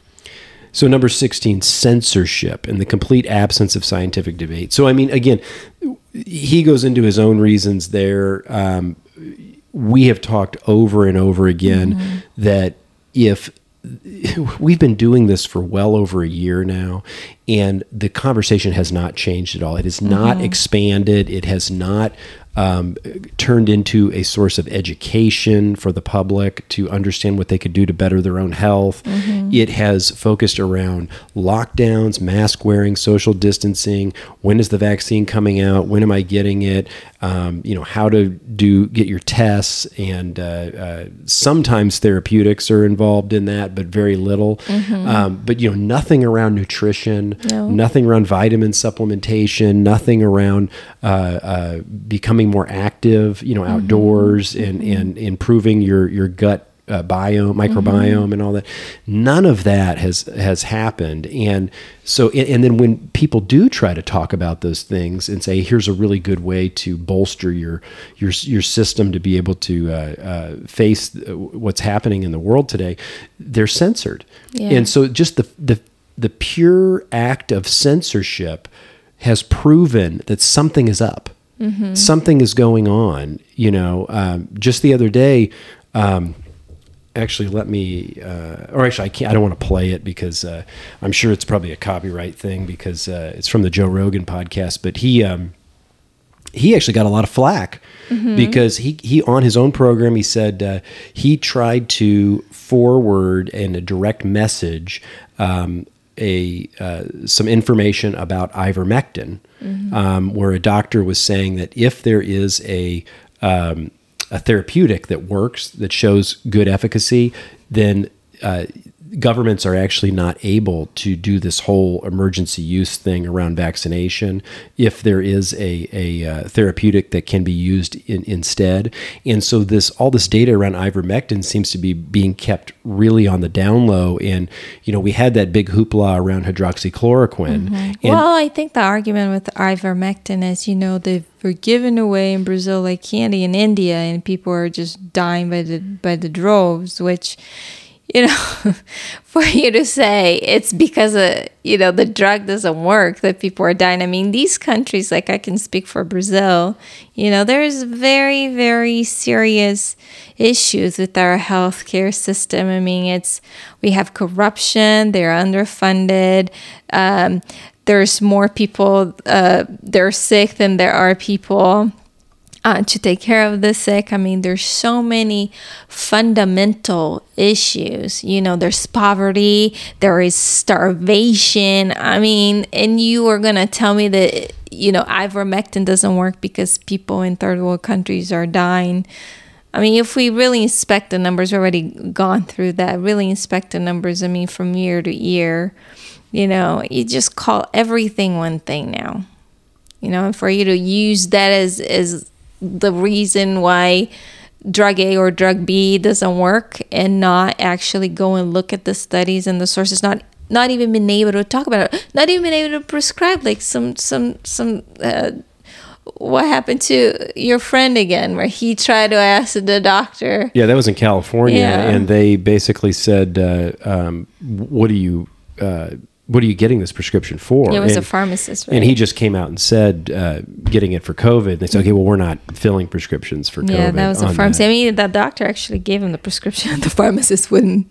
So, number 16, censorship and the complete absence of scientific debate. So, I mean, again, he goes into his own reasons there. Um, we have talked over and over again mm-hmm. that if we've been doing this for well over a year now and the conversation has not changed at all it has not mm-hmm. expanded it has not um, turned into a source of education for the public to understand what they could do to better their own health. Mm-hmm. It has focused around lockdowns, mask wearing, social distancing. When is the vaccine coming out? When am I getting it? Um, you know how to do get your tests, and uh, uh, sometimes therapeutics are involved in that, but very little. Mm-hmm. Um, but you know nothing around nutrition, no. nothing around vitamin supplementation, nothing around uh, uh becoming becoming more active, you know, mm-hmm. outdoors mm-hmm. and, and improving your, your gut uh, biome, microbiome, mm-hmm. and all that. None of that has has happened, and so and, and, then when people do try to talk about those things and say, "Here's a really good way to bolster your your your system to be able to uh, uh, face what's happening in the world today," they're censored, yeah. and so just the the the pure act of censorship has proven that something is up mm-hmm. something is going on. You know, um, just the other day, um, actually let me, uh, or actually, I can't. I don't want to play it because uh, I'm sure it's probably a copyright thing because uh, it's from the Joe Rogan podcast. But he um, he actually got a lot of flack because he he on his own program he said uh, he tried to forward in a direct message um, a uh, some information about ivermectin, um, where a doctor was saying that if there is a um, a therapeutic that works that shows good efficacy, then uh, governments are actually not able to do this whole emergency use thing around vaccination if there is a, a uh, therapeutic that can be used in, instead. And so this all this data around ivermectin seems to be being kept really on the down low. And you know we had that big hoopla around hydroxychloroquine. And well, I think the argument with ivermectin is, you know, they were given away in Brazil like candy in India, and people are just dying by the by the droves. Which, you know, for you to say it's because of you know the drug doesn't work that people are dying. I mean, these countries, like I can speak for Brazil, you know, there's very very serious issues with our healthcare system. I mean, it's we have corruption, they're underfunded. Um, there's more people uh, they're sick than there are people uh, to take care of the sick. I mean, there's so many fundamental issues. You know, there's poverty, there is starvation. I mean, and you are gonna tell me that you know ivermectin doesn't work because people in third world countries are dying. I mean, if we really inspect the numbers, we've already gone through that. Really inspect the numbers. I mean, from year to year, you know, you just call everything one thing now. You know, and for you to use that as as the reason why drug A or drug B doesn't work, and not actually go and look at the studies and the sources, not not even been able to talk about it, not even been able to prescribe like some some some. Uh, what happened to your friend again where he tried to ask the doctor Yeah, that was in California, Yeah. and they basically said, uh, um, "What do you, uh, what are you getting this prescription for?" it was a pharmacist right? And he just came out and said, uh, getting it for COVID. They said, okay, well, we're not filling prescriptions for COVID. yeah that was a that." i mean that doctor actually gave him the prescription the pharmacist wouldn't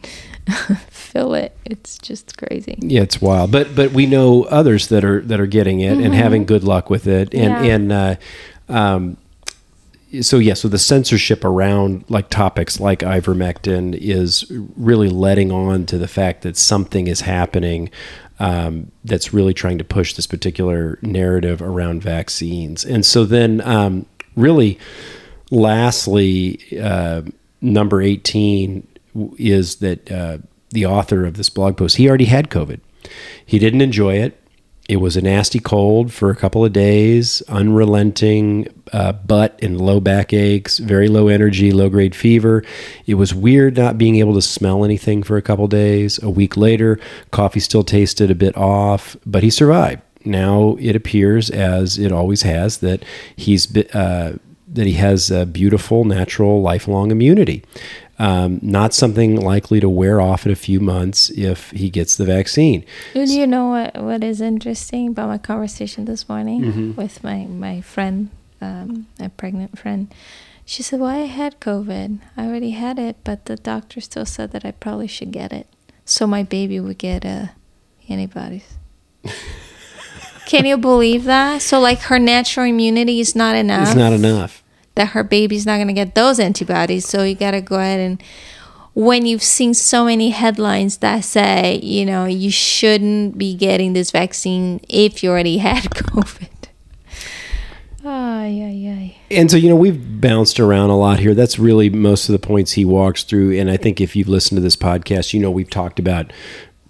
fill it it's just crazy Yeah, it's wild. But but we know others that are that are getting it and having good luck with it. And Mm-hmm. Yeah. and uh, um, so yeah, so the censorship around like topics like ivermectin is really letting on to the fact that something is happening um, that's really trying to push this particular narrative around vaccines. And so then, um, really, lastly, uh, number eighteen is that uh, the author of this blog post he already had COVID. He didn't enjoy it. It was a nasty cold for a couple of days, unrelenting uh, butt and low back aches, very low energy, low grade fever. It was weird not being able to smell anything for a couple of days. A week later, coffee still tasted a bit off, but he survived. Now it appears, as it always has, that he's uh, that he has a beautiful, natural, lifelong immunity. Um, not something likely to wear off in a few months if he gets the vaccine. Do you know what, what is interesting about my conversation this morning Mm-hmm. with my, my friend, um, a pregnant friend? She said, Well, I had COVID. I already had it, but the doctor still said that I probably should get it. So my baby would get uh, antibodies. Can you believe that? So, like, her natural immunity is not enough It's not enough. That her baby's not going to get those antibodies. So you got to go ahead and when you've seen so many headlines that say, you know, you shouldn't be getting this vaccine if you already had COVID. Ay, ay, ay. And so, you know, we've bounced around a lot here. That's really most of the points he walks through. And I think if you've listened to this podcast, you know, we've talked about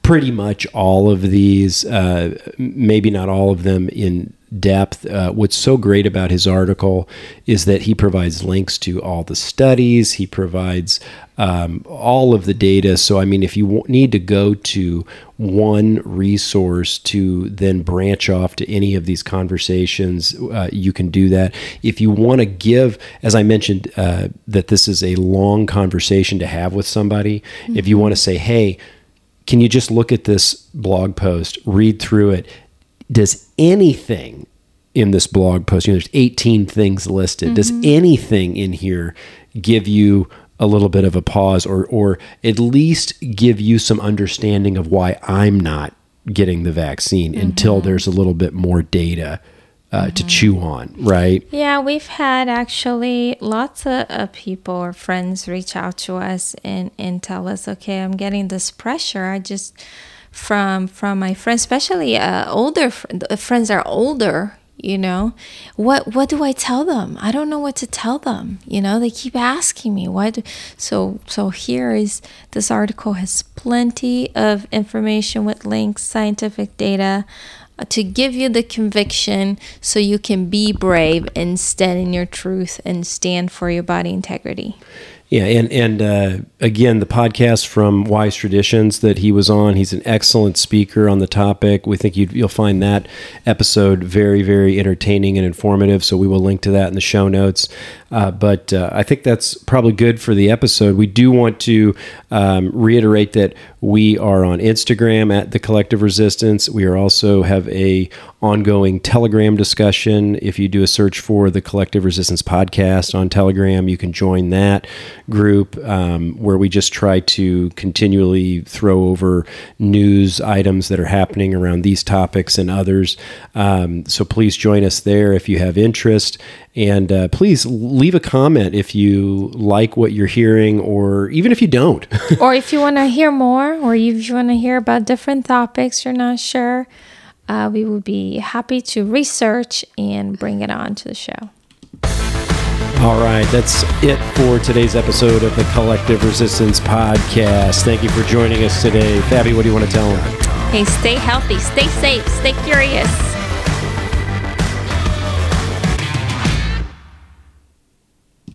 pretty much all of these, uh, maybe not all of them in depth. Uh, what's so great about his article is that he provides links to all the studies, he provides um, all of the data. So, I mean, if you w- need to go to one resource to then branch off to any of these conversations, uh, you can do that. If you want to give, as I mentioned, uh, that this is a long conversation to have with somebody, if you want to say, hey, can you just look at this blog post, read through it? Does anything in this blog post, you know, there's 18 things listed, does anything in here give you a little bit of a pause or or at least give you some understanding of why I'm not getting the vaccine until there's a little bit more data uh, to chew on, right? Yeah, we've had actually lots of uh, people or friends reach out to us and, and tell us, okay, I'm getting this pressure. I just from from my friends, especially uh, older fr- the friends are older. You know, what what do I tell them? I don't know what to tell them. You know, they keep asking me what. So so here is this article has plenty of information with links, scientific data uh, to give you the conviction so you can be brave and stand in your truth and stand for your body integrity. Yeah, and and uh, again, the podcast from Wise Traditions that he was on. He's an excellent speaker on the topic. We think you'd, you'll find that episode very, very entertaining and informative. So we will link to that in the show notes. Uh, but uh, I think that's probably good for the episode. We do want to um, reiterate that we are on Instagram at the Collective Resistance. We are also have a ongoing Telegram discussion. If you do a search for the Collective Resistance podcast on Telegram, you can join that group um, where we just try to continually throw over news items that are happening around these topics and others. Um, so please join us there if you have interest. And uh, please leave a comment if you like what you're hearing, or even if you don't. or if you want to hear more, or if you want to hear about different topics you're not sure, uh, we would be happy to research and bring it on to the show. All right, that's it for today's episode of the Collective Resistance Podcast. Thank you for joining us today. Fabi, what do you want to tell them? Hey, stay healthy, stay safe, stay curious.